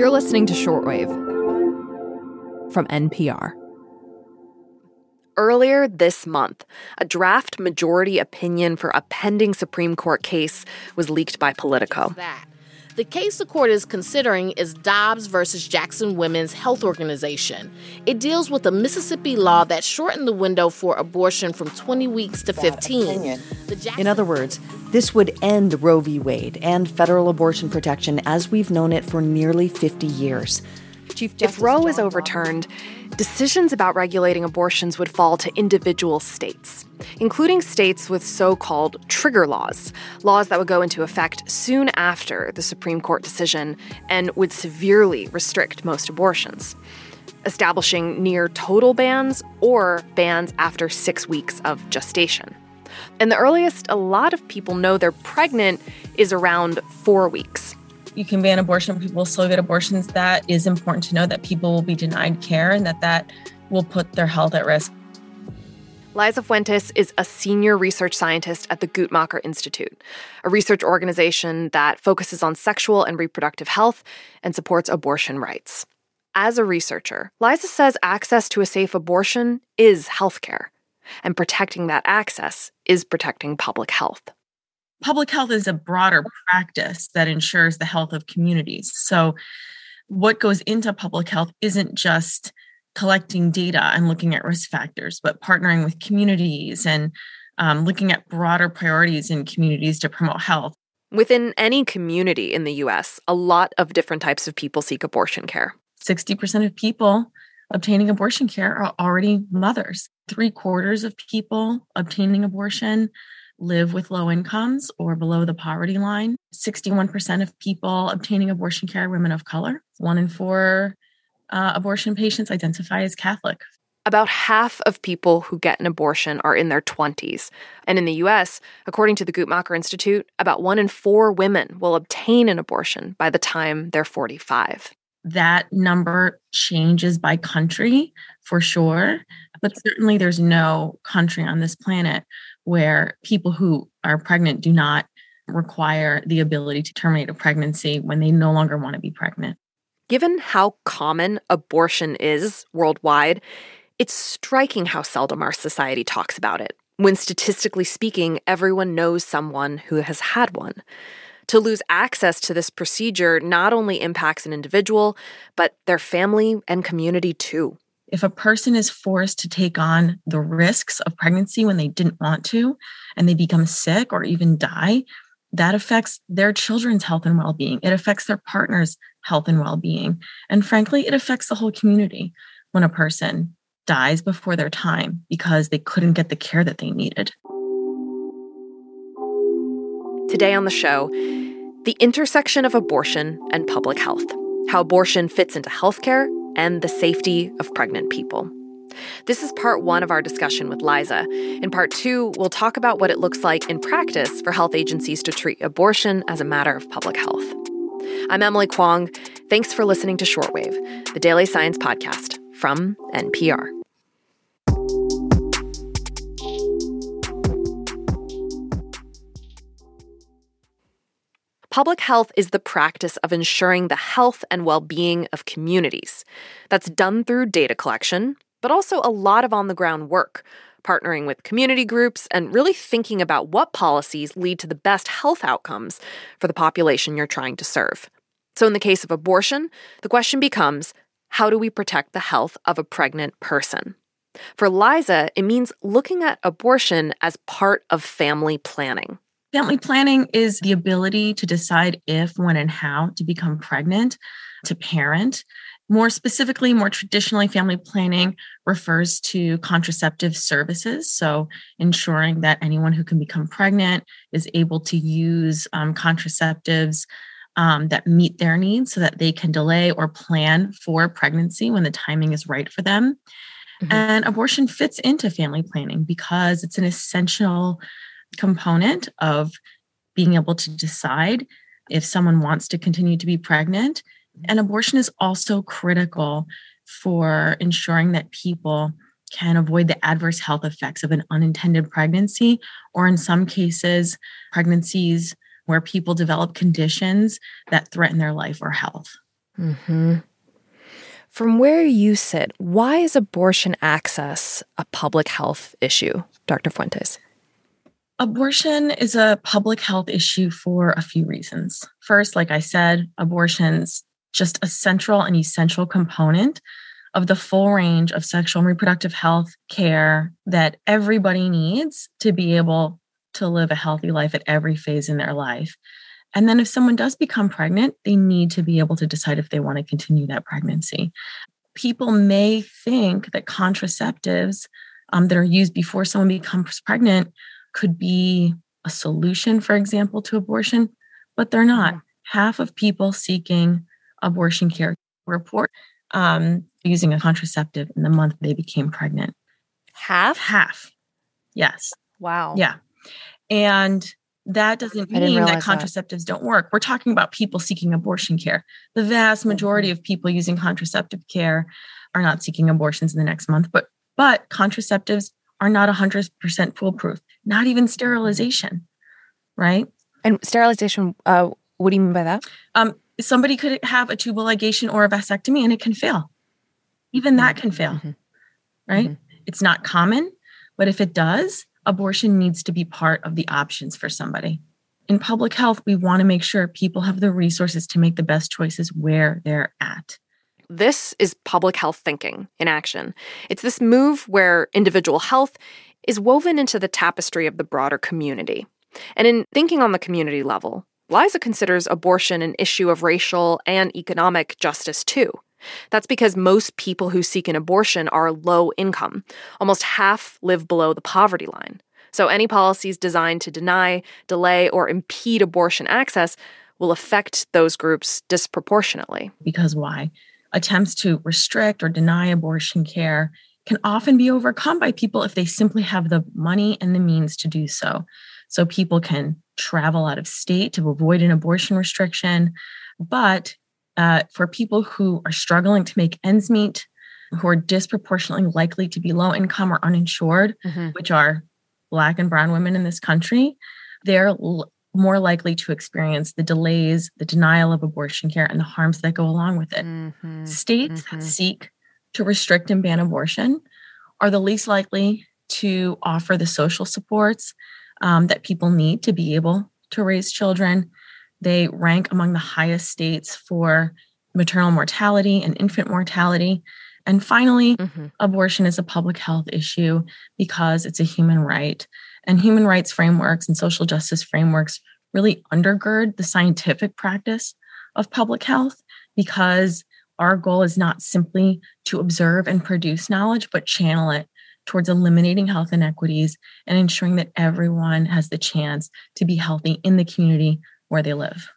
You're listening to Shortwave from NPR. Earlier this month, a draft majority opinion for a pending Supreme Court case was leaked by Politico. The case the court is considering is Dobbs versus Jackson Women's Health Organization. It deals with a Mississippi law that shortened the window for abortion from 20 weeks to 15. In other words, this would end Roe v. Wade and federal abortion protection as we've known it for nearly 50 years. If Roe is overturned, decisions about regulating abortions would fall to individual states, including states with so called trigger laws, laws that would go into effect soon after the Supreme Court decision and would severely restrict most abortions, establishing near total bans or bans after six weeks of gestation. And the earliest a lot of people know they're pregnant is around four weeks you can ban abortion, people still get abortions. That is important to know that people will be denied care and that that will put their health at risk. Liza Fuentes is a senior research scientist at the Guttmacher Institute, a research organization that focuses on sexual and reproductive health and supports abortion rights. As a researcher, Liza says access to a safe abortion is healthcare, and protecting that access is protecting public health public health is a broader practice that ensures the health of communities. So, what goes into public health isn't just collecting data and looking at risk factors, but partnering with communities and um, looking at broader priorities in communities to promote health. Within any community in the US, a lot of different types of people seek abortion care. 60% of people obtaining abortion care are already mothers. Three quarters of people obtaining abortion live with low incomes or below the poverty line. 61% of people obtaining abortion care are women of color. One in four uh, abortion patients identify as Catholic. About half of people who get an abortion are in their 20s. And in the US, according to the Guttmacher Institute, about one in four women will obtain an abortion by the time they're 45. That number changes by country for sure, but certainly there's no country on this planet where people who are pregnant do not require the ability to terminate a pregnancy when they no longer want to be pregnant. Given how common abortion is worldwide, it's striking how seldom our society talks about it, when statistically speaking, everyone knows someone who has had one. To lose access to this procedure not only impacts an individual, but their family and community too. If a person is forced to take on the risks of pregnancy when they didn't want to, and they become sick or even die, that affects their children's health and well being. It affects their partner's health and well being. And frankly, it affects the whole community when a person dies before their time because they couldn't get the care that they needed. Today on the show, the intersection of abortion and public health, how abortion fits into healthcare and the safety of pregnant people. This is part one of our discussion with Liza. In part two, we'll talk about what it looks like in practice for health agencies to treat abortion as a matter of public health. I'm Emily Kwong. Thanks for listening to Shortwave, the daily science podcast from NPR. Public health is the practice of ensuring the health and well being of communities. That's done through data collection, but also a lot of on the ground work, partnering with community groups and really thinking about what policies lead to the best health outcomes for the population you're trying to serve. So, in the case of abortion, the question becomes how do we protect the health of a pregnant person? For Liza, it means looking at abortion as part of family planning. Family planning is the ability to decide if, when, and how to become pregnant, to parent. More specifically, more traditionally, family planning refers to contraceptive services. So, ensuring that anyone who can become pregnant is able to use um, contraceptives um, that meet their needs so that they can delay or plan for pregnancy when the timing is right for them. Mm-hmm. And abortion fits into family planning because it's an essential component of being able to decide if someone wants to continue to be pregnant. And abortion is also critical for ensuring that people can avoid the adverse health effects of an unintended pregnancy, or in some cases, pregnancies where people develop conditions that threaten their life or health. Mm-hmm. From where you sit, why is abortion access a public health issue, Dr. Fuentes? Abortion is a public health issue for a few reasons. First, like I said, abortion's just a central and essential component of the full range of sexual and reproductive health care that everybody needs to be able to live a healthy life at every phase in their life. And then if someone does become pregnant, they need to be able to decide if they want to continue that pregnancy. People may think that contraceptives um, that are used before someone becomes pregnant could be a solution, for example, to abortion, but they're not. Mm-hmm. Half of people seeking abortion care report um, using a contraceptive in the month they became pregnant. Half? Half. Yes. Wow. Yeah. And that doesn't mean that contraceptives that. don't work. We're talking about people seeking abortion care. The vast majority mm-hmm. of people using contraceptive care are not seeking abortions in the next month, but but contraceptives are not 100% foolproof, not even sterilization, right? And sterilization, uh, what do you mean by that? Um, somebody could have a tubal ligation or a vasectomy and it can fail. Even that can fail, mm-hmm. right? Mm-hmm. It's not common, but if it does, abortion needs to be part of the options for somebody. In public health, we want to make sure people have the resources to make the best choices where they're at. This is public health thinking in action. It's this move where individual health is woven into the tapestry of the broader community. And in thinking on the community level, Liza considers abortion an issue of racial and economic justice too. That's because most people who seek an abortion are low income. Almost half live below the poverty line. So any policies designed to deny, delay, or impede abortion access will affect those groups disproportionately. Because why? Attempts to restrict or deny abortion care can often be overcome by people if they simply have the money and the means to do so. So people can travel out of state to avoid an abortion restriction. But uh, for people who are struggling to make ends meet, who are disproportionately likely to be low income or uninsured, mm-hmm. which are Black and Brown women in this country, they're l- more likely to experience the delays, the denial of abortion care, and the harms that go along with it. Mm-hmm. States mm-hmm. that seek to restrict and ban abortion are the least likely to offer the social supports um, that people need to be able to raise children they rank among the highest states for maternal mortality and infant mortality. And finally, mm-hmm. abortion is a public health issue because it's a human right. And human rights frameworks and social justice frameworks really undergird the scientific practice of public health because our goal is not simply to observe and produce knowledge, but channel it towards eliminating health inequities and ensuring that everyone has the chance to be healthy in the community where they live.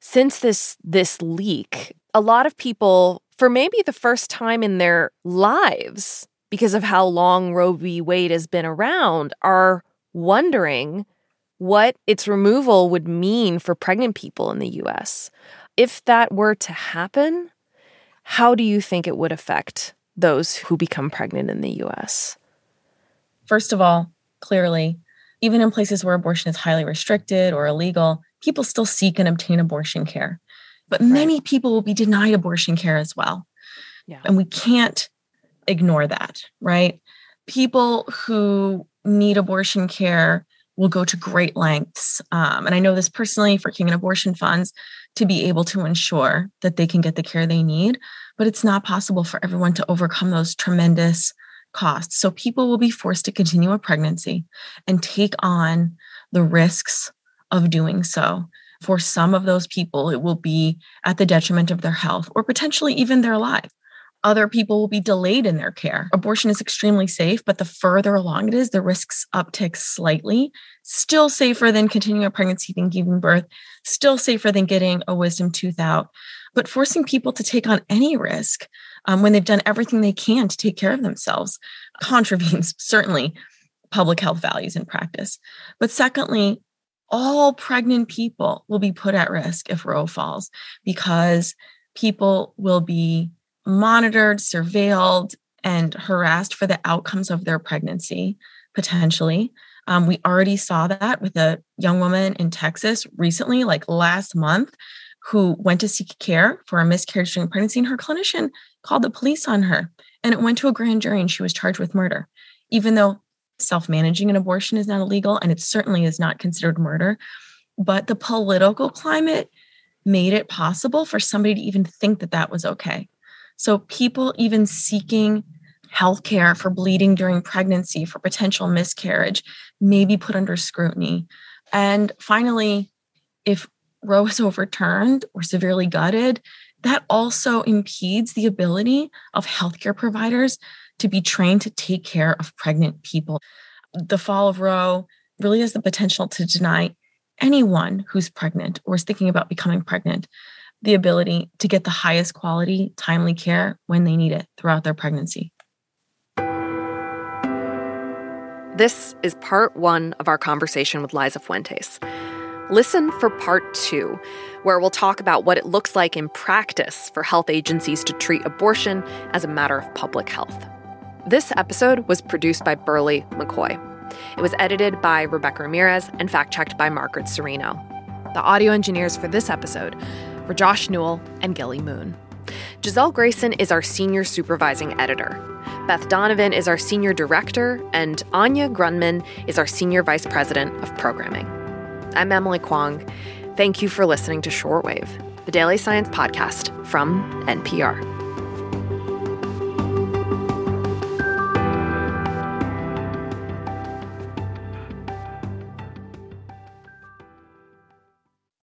Since this this leak, a lot of people for maybe the first time in their lives because of how long Roe v. Wade has been around are wondering what its removal would mean for pregnant people in the US. If that were to happen, how do you think it would affect those who become pregnant in the US? First of all, clearly, even in places where abortion is highly restricted or illegal, people still seek and obtain abortion care. But right. many people will be denied abortion care as well. Yeah. And we can't ignore that, right? People who need abortion care will go to great lengths. Um, and I know this personally for King and Abortion Funds to be able to ensure that they can get the care they need. But it's not possible for everyone to overcome those tremendous costs. So people will be forced to continue a pregnancy and take on the risks of doing so. For some of those people, it will be at the detriment of their health or potentially even their life. Other people will be delayed in their care. Abortion is extremely safe, but the further along it is, the risks uptick slightly. Still safer than continuing a pregnancy than giving birth, still safer than getting a wisdom tooth out. But forcing people to take on any risk um, when they've done everything they can to take care of themselves contravenes certainly public health values in practice. But secondly, all pregnant people will be put at risk if Roe falls because people will be monitored, surveilled, and harassed for the outcomes of their pregnancy, potentially. Um, we already saw that with a young woman in Texas recently, like last month, who went to seek care for a miscarriage during pregnancy, and her clinician called the police on her. And it went to a grand jury, and she was charged with murder, even though self managing an abortion is not illegal and it certainly is not considered murder. But the political climate made it possible for somebody to even think that that was okay. So people even seeking health care for bleeding during pregnancy, for potential miscarriage, may be put under scrutiny. And finally, if Roe is overturned or severely gutted, that also impedes the ability of healthcare providers to be trained to take care of pregnant people. The fall of Roe really has the potential to deny anyone who's pregnant or is thinking about becoming pregnant the ability to get the highest quality, timely care when they need it throughout their pregnancy. This is part one of our conversation with Liza Fuentes. Listen for part two, where we'll talk about what it looks like in practice for health agencies to treat abortion as a matter of public health. This episode was produced by Berly McCoy. It was edited by Rebecca Ramirez and fact checked by Margaret Cirino. The audio engineers for this episode were Josh Newell and Gilly Moon. Giselle Grayson is our senior supervising editor. Beth Donovan is our senior director, and Anya Grundmann is our senior vice president of programming. I'm Emily Kwong. Thank you for listening to Shortwave, the daily science podcast from NPR.